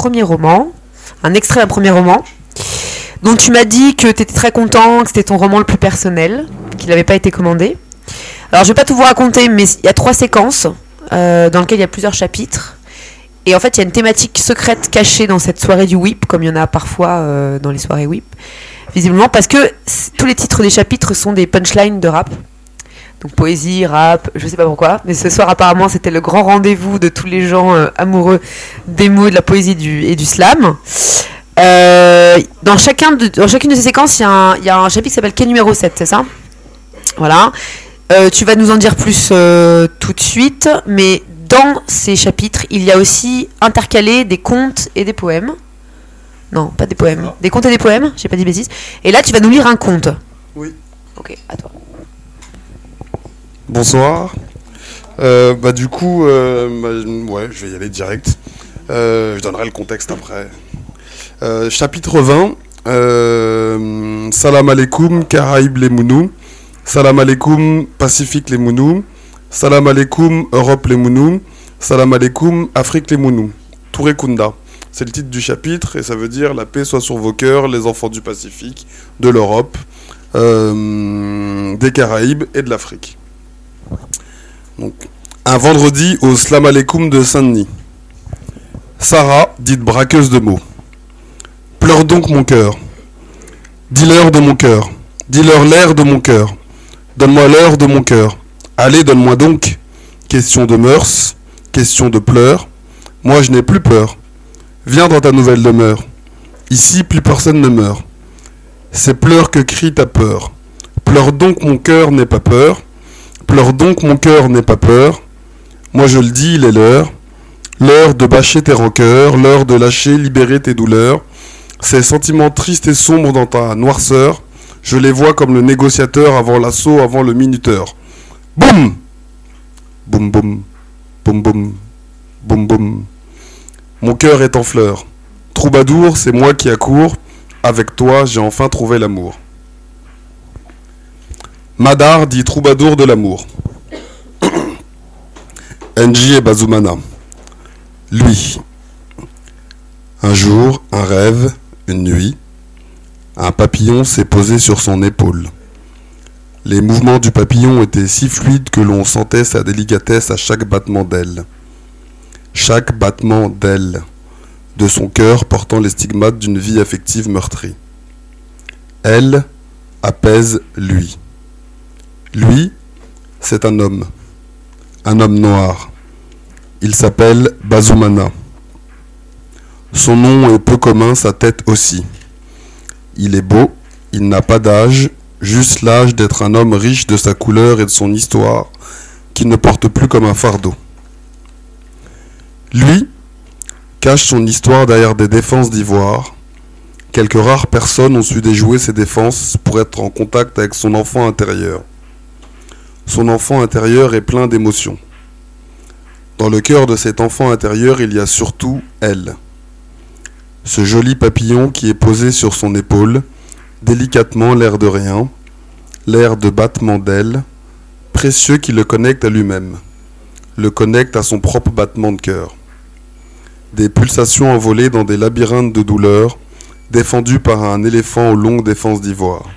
premier roman, un extrait d'un premier roman, dont tu m'as dit que tu étais très content, que c'était ton roman le plus personnel, qu'il n'avait pas été commandé. Alors, je vais pas tout vous raconter, mais il y a trois séquences euh, dans lesquelles il y a plusieurs chapitres. Et en fait, il y a une thématique secrète cachée dans cette soirée du whip, comme il y en a parfois euh, dans les soirées whip, visiblement, parce que tous les titres des chapitres sont des punchlines de rap. Donc poésie, rap, je sais pas pourquoi, mais ce soir apparemment c'était le grand rendez-vous de tous les gens euh, amoureux des mots, de la poésie du, et du slam. Euh, dans, chacun de, dans chacune de ces séquences, il y, a un- il y a un chapitre qui s'appelle Quai numéro 7, c'est ça? Voilà. Euh, tu vas nous en dire plus tout de suite, mais dans ces chapitres, il y a aussi intercalé des contes et des poèmes. Non, pas des poèmes. Ah. Des contes et des poèmes, j'ai pas dit bêtises. Et là, tu vas nous lire un conte. Oui. Ok, à toi. Bonsoir. Euh, bah du coup, euh, bah, je vais y aller direct. Euh, je donnerai le contexte après. Chapitre 20. Euh, Salam alaikum, Caraïbes les Mounous. Salam alaikum, Pacifique les Mounous. Salam alaikum, Europe les Mounous. Salam alaikum, Afrique les Mounous. Touré Kunda. C'est le titre du chapitre et ça veut dire la paix soit sur vos cœurs, les enfants du Pacifique, de l'Europe, des Caraïbes et de l'Afrique. Un vendredi au Slam Aleikum de Saint-Denis. Sarah, dite braqueuse de mots. Pleure donc mon cœur. Dis-leur de mon cœur. Dis-leur l'air de mon cœur. Donne-moi l'heure de mon cœur. Allez, donne-moi donc. Question de mœurs, question de pleurs. Moi, je n'ai plus peur. Viens dans ta nouvelle demeure. Ici, plus personne ne meurt. C'est pleurs que crie ta peur. Pleure donc mon cœur n'aie pas peur. Pleure donc mon cœur n'aie pas peur. Moi je le dis, il est l'heure. L'heure de bâcher tes rancœurs, l'heure de lâcher, libérer tes douleurs. Ces sentiments tristes et sombres dans ta noirceur, je les vois comme le négociateur avant l'assaut, avant le minuteur. Boum Boum boum, boum boum, boum boum. Mon cœur est en fleurs. Troubadour, c'est moi qui accours. Avec toi, j'ai enfin trouvé l'amour. Madar dit troubadour de l'amour. Enji et Bazumana. Lui. Un jour, un rêve, une nuit, un papillon s'est posé sur son épaule. Les mouvements du papillon étaient si fluides que l'on sentait sa délicatesse à chaque battement d'aile. Chaque battement d'aile de son cœur portant les stigmates d'une vie affective meurtrie. Elle apaise lui. Lui, c'est un homme. Un homme noir. Il s'appelle Bazumana. Son nom est peu commun, sa tête aussi. Il est beau, il n'a pas d'âge, juste l'âge d'être un homme riche de sa couleur et de son histoire, qui ne porte plus comme un fardeau. Lui cache son histoire derrière des défenses d'ivoire. Quelques rares personnes ont su déjouer ces défenses pour être en contact avec son enfant intérieur. Son enfant intérieur est plein d'émotions. Dans le cœur de cet enfant intérieur, il y a surtout elle. Ce joli papillon qui est posé sur son épaule, délicatement l'air de rien, l'air de battement d'aile, précieux qui le connecte à lui-même, le connecte à son propre battement de cœur. Des pulsations envolées dans des labyrinthes de douleur, défendues par un éléphant aux longues défenses d'ivoire.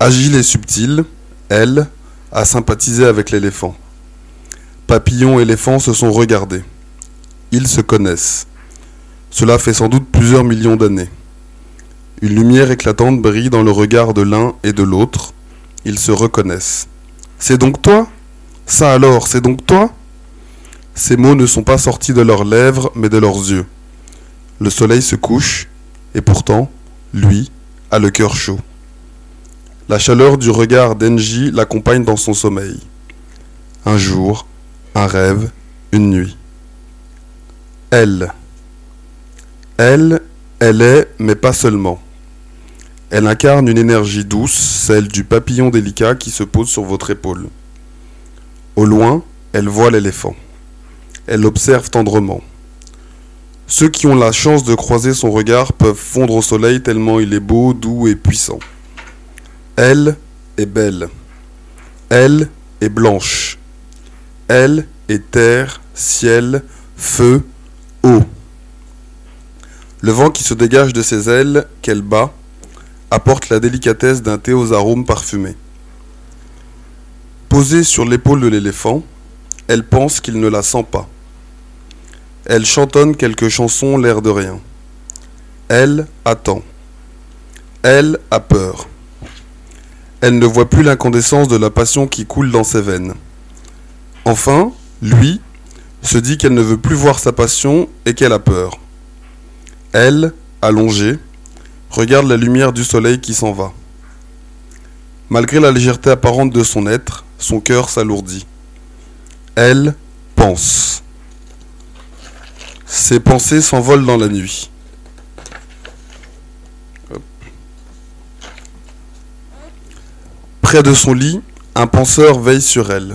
Agile et subtile, elle a sympathisé avec l'éléphant. Papillon et éléphant se sont regardés. Ils se connaissent. Cela fait sans doute plusieurs millions d'années. Une lumière éclatante brille dans le regard de l'un et de l'autre. Ils se reconnaissent. C'est donc toi? Ça alors, c'est donc toi? Ces mots ne sont pas sortis de leurs lèvres, mais de leurs yeux. Le soleil se couche, et pourtant, lui a le cœur chaud. La chaleur du regard d'Enji l'accompagne dans son sommeil. Un jour, un rêve, une nuit. Elle. Elle, elle est, mais pas seulement. Elle incarne une énergie douce, celle du papillon délicat qui se pose sur votre épaule. Au loin, elle voit l'éléphant. Elle l'observe tendrement. Ceux qui ont la chance de croiser son regard peuvent fondre au soleil tellement il est beau, doux et puissant. Elle est belle. Elle est blanche. Elle est terre, ciel, feu, eau. Le vent qui se dégage de ses ailes, qu'elle bat, apporte la délicatesse d'un thé aux arômes parfumés. Posée sur l'épaule de l'éléphant, elle pense qu'il ne la sent pas. Elle chantonne quelques chansons l'air de rien. Elle attend. Elle a peur. Elle ne voit plus l'incandescence de la passion qui coule dans ses veines. Enfin, lui, se dit qu'elle ne veut plus voir sa passion et qu'elle a peur. Elle, allongée, regarde la lumière du soleil qui s'en va. Malgré la légèreté apparente de son être, son cœur s'alourdit. Elle pense. Ses pensées s'envolent dans la nuit. Près de son lit, un penseur veille sur elle.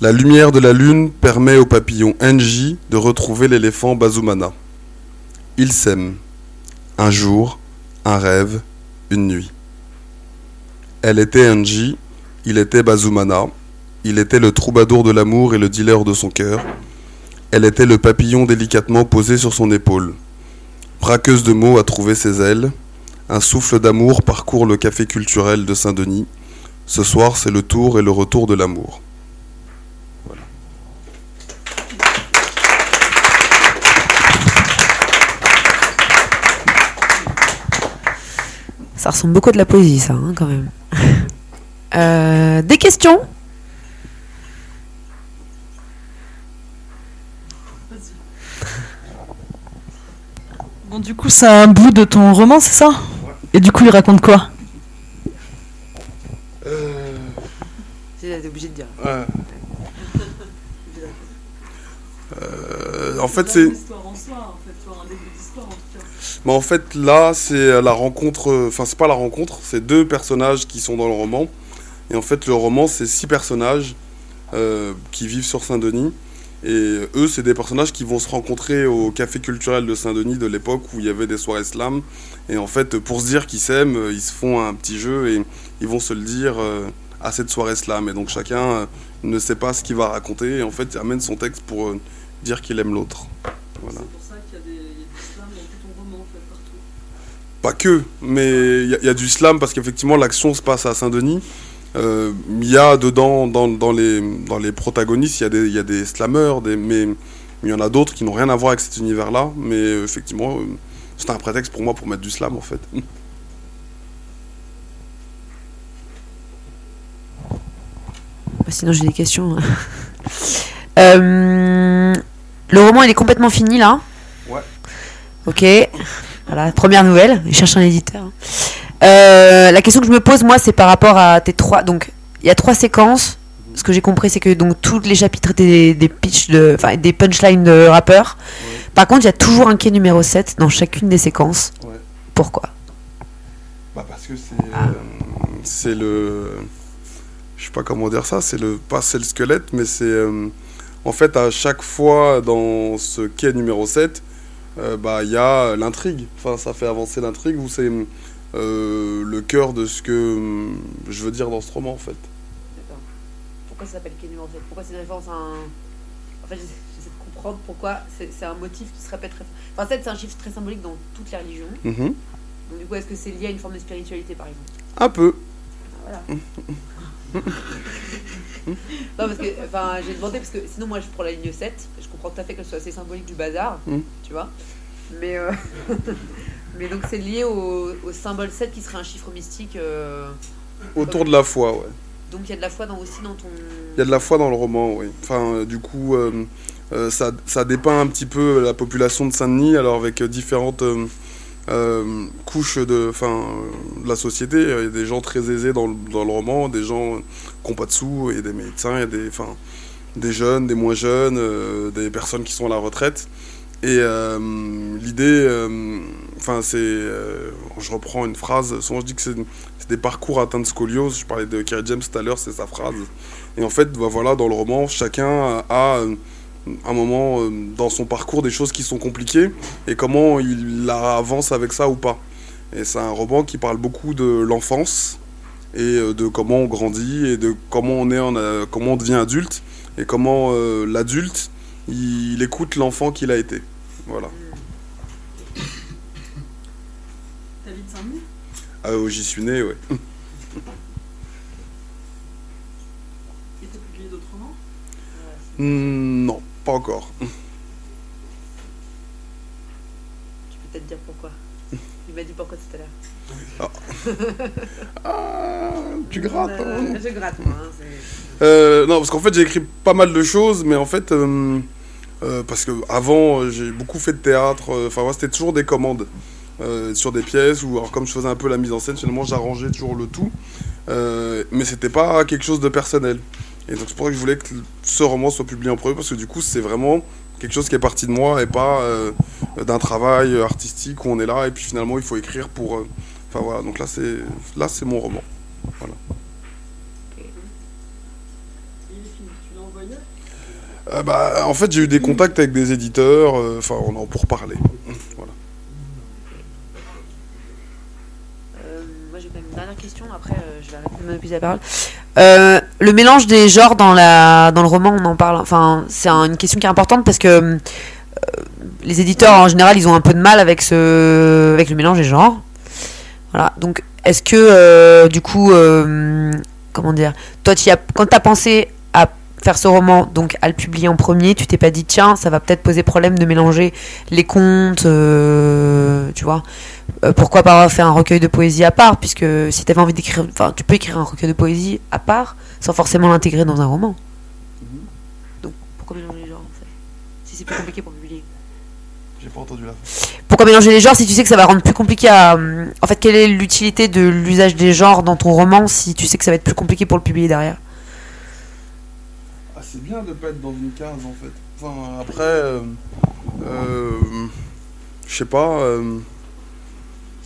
La lumière de la lune permet au papillon Enji de retrouver l'éléphant Bazumana. Ils s'aiment. Un jour, un rêve, une nuit. Elle était Enji, il était Bazumana, il était le troubadour de l'amour et le dealer de son cœur. Elle était le papillon délicatement posé sur son épaule. Braqueuse de mots à trouver ses ailes, un souffle d'amour parcourt le café culturel de Saint-Denis. Ce soir, c'est le tour et le retour de l'amour. Ça ressemble beaucoup à de la poésie, ça, hein, quand même. Euh, des questions? Bon, du coup, c'est un bout de ton roman, c'est ça? Et du coup, il raconte quoi? T'es obligé de dire. ouais. Euh, en fait, c'est. Mais en fait, là, c'est la rencontre. Enfin, c'est pas la rencontre, c'est deux personnages qui sont dans le roman. Et en fait, le roman, c'est six personnages euh, qui vivent sur Saint-Denis. Et eux, c'est des personnages qui vont se rencontrer au café culturel de Saint-Denis de l'époque où il y avait des soirées slam. Et en fait, pour se dire qu'ils s'aiment, ils se font un petit jeu et ils vont se le dire euh, à cette soirée slam. Et donc chacun euh, ne sait pas ce qu'il va raconter. Et en fait, il amène son texte pour euh, dire qu'il aime l'autre. Voilà. pour ça qu'il y a des, slams dans tout ton roman, en fait, partout. Pas que, mais il y, a- il y a du slam parce qu'effectivement l'action se passe à Saint-Denis. Euh, Il y a dedans, dans, dans les, dans les protagonistes, il y, a des- il y a des slammeurs, des, mais il y en a d'autres qui n'ont rien à voir avec cet univers-là. Mais effectivement, c'est un prétexte pour moi pour mettre du slam en fait. Bah, sinon, j'ai des questions. Euh, le roman, il est complètement fini, là Ouais. Ok. Voilà, première nouvelle. Il cherche un éditeur. Euh, la question que je me pose, moi, c'est par rapport à tes trois. Donc, il y a trois séquences. Ce que j'ai compris, c'est que donc tous les chapitres étaient des, des pitchs de, enfin, des punchlines de rappeurs. Par contre, il y a toujours un quai numéro 7 dans chacune des séquences. Ouais. Pourquoi? Bah parce que c'est euh, c'est le je sais pas comment dire ça, c'est le pas c'est le squelette mais c'est euh, en fait à chaque fois dans ce quai numéro 7 euh, bah il y a l'intrigue. Enfin ça fait avancer l'intrigue ou c'est euh, le cœur de ce que je veux dire dans ce roman en fait. Pourquoi ça s'appelle quai numéro 7 Pourquoi c'est une référence à un. En fait, j'essaie de comprendre pourquoi c'est un motif qui se répète très. Enfin, 7, c'est un chiffre très symbolique dans toutes les religions. Mhm. Donc, du coup, est-ce que c'est lié à une forme de spiritualité, par exemple? Un peu. Ah, Voilà. non, parce que, j'ai demandé, parce que sinon, moi, je prends la ligne 7. Je comprends tout à fait que ce soit assez symbolique du bazar, Mm. tu vois. Mais, euh, mais donc, c'est lié au, au symbole 7 qui serait un chiffre mystique. euh, Autour de la foi, ouais. Donc, il y a de la foi dans, aussi dans ton. Il y a de la foi dans le roman, oui. Enfin, euh, du coup, ça, ça dépeint un petit peu la population de Saint-Denis, alors avec différentes euh, couches de, enfin, euh, la société. Il y a des gens très aisés dans le, dans le roman, des gens qui n'ont pas de sous, et des médecins, il des, enfin, des jeunes, des moins jeunes, euh, des personnes qui sont à la retraite. Et l'idée, enfin, c'est, je reprends une phrase, souvent je dis que c'est des parcours atteints de scoliose. Je parlais de Kerry James tout à l'heure, c'est sa phrase. Et en fait, bah voilà, dans le roman, chacun a un moment euh, dans son parcours des choses qui sont compliquées et comment il avance avec ça ou pas. Et c'est un roman qui parle beaucoup de l'enfance et euh, de comment on grandit et de comment on, est en, euh, comment on devient adulte et comment l'adulte il, écoute l'enfant qu'il a été. Voilà. T'habites Saint-Denis Ah, oh, j'y suis né, ouais. Et t'as publié d'autres romans? Hmm, non pas encore. Tu peux peut-être dire pourquoi. Il m'a dit pourquoi tout à l'heure. Ah, tu grattes. hein. Je gratte moi. hein, Euh, non, parce qu'en fait, j'ai écrit pas mal de choses, mais en fait, euh, euh, parce que avant, euh, j'ai beaucoup fait de théâtre. euh, Enfin, ouais, c'était toujours des commandes euh, sur des pièces, ou alors comme je faisais un peu la mise en scène, finalement, j'arrangeais toujours le tout, euh, mais c'était pas quelque chose de personnel. Et donc, c'est pour ça que je voulais que ce roman soit publié en premier, parce que du coup, c'est vraiment quelque chose qui est parti de moi et pas euh, d'un travail artistique où on est là et puis finalement il faut écrire pour. euh, Enfin voilà, donc là c'est là c'est mon roman. Euh, bah, en fait, j'ai eu des contacts avec des éditeurs, euh, enfin, on en pour parler. Voilà. Euh, moi j'ai quand même une dernière question, après euh, je vais arrêter de m'épuiser la parole. Le mélange des genres dans, la, dans le roman, on en parle. Enfin, c'est un- une question qui est importante parce que euh, les éditeurs en général ils ont un peu de mal avec, ce, avec le mélange des genres. Voilà, donc est-ce que euh, du coup, euh, comment dire, toi as, quand tu as pensé faire ce roman, donc à le publier en premier, tu t'es pas dit tiens, ça va peut-être poser problème de mélanger les contes, euh, tu vois. Euh, pourquoi pas faire un recueil de poésie à part puisque si tu avais envie d'écrire enfin tu peux écrire un recueil de poésie à part sans forcément l'intégrer dans un roman. Donc pourquoi mélanger les genres en fait? Si c'est plus compliqué pour publier. J'ai pas entendu la pourquoi mélanger les genres si tu sais que ça va rendre plus compliqué à hum, en fait quelle est l'utilité de l'usage des genres dans ton roman si tu sais que ça va être plus compliqué pour le publier derrière? Ah, c'est bien de pas être dans une case en fait. Enfin, après, euh, euh, je sais pas. euh,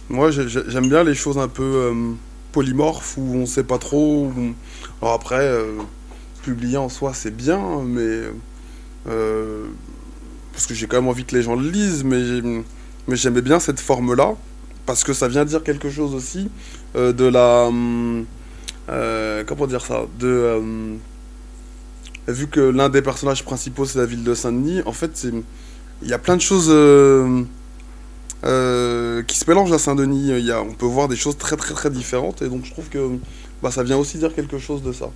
moi, j'ai- j'ai- j'aime bien les choses un peu euh, polymorphes où on sait pas trop. Alors après, euh, publier en soi, c'est bien, mais parce que j'ai quand même envie que les gens le lisent, mais j'ai- mais j'aimais bien cette forme-là parce que ça vient dire quelque chose aussi de la comment dire ça de vu que l'un des personnages principaux c'est la ville de Saint-Denis, en fait, il y a plein de choses euh, euh, qui se mélangent à Saint-Denis. On peut voir des choses très très très différentes et donc je trouve que bah, ça vient aussi dire quelque chose de ça.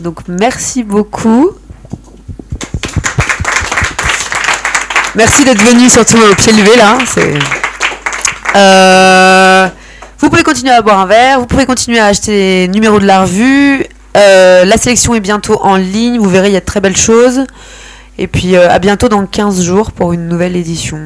donc merci beaucoup merci d'être venu surtout au pied levé là Euh, vous pouvez continuer à boire un verre, vous pouvez continuer à acheter les numéros de la revue. Euh, la sélection est bientôt en ligne, vous verrez, il y a de très belles choses. Et puis euh, à bientôt dans 15 jours pour une nouvelle édition.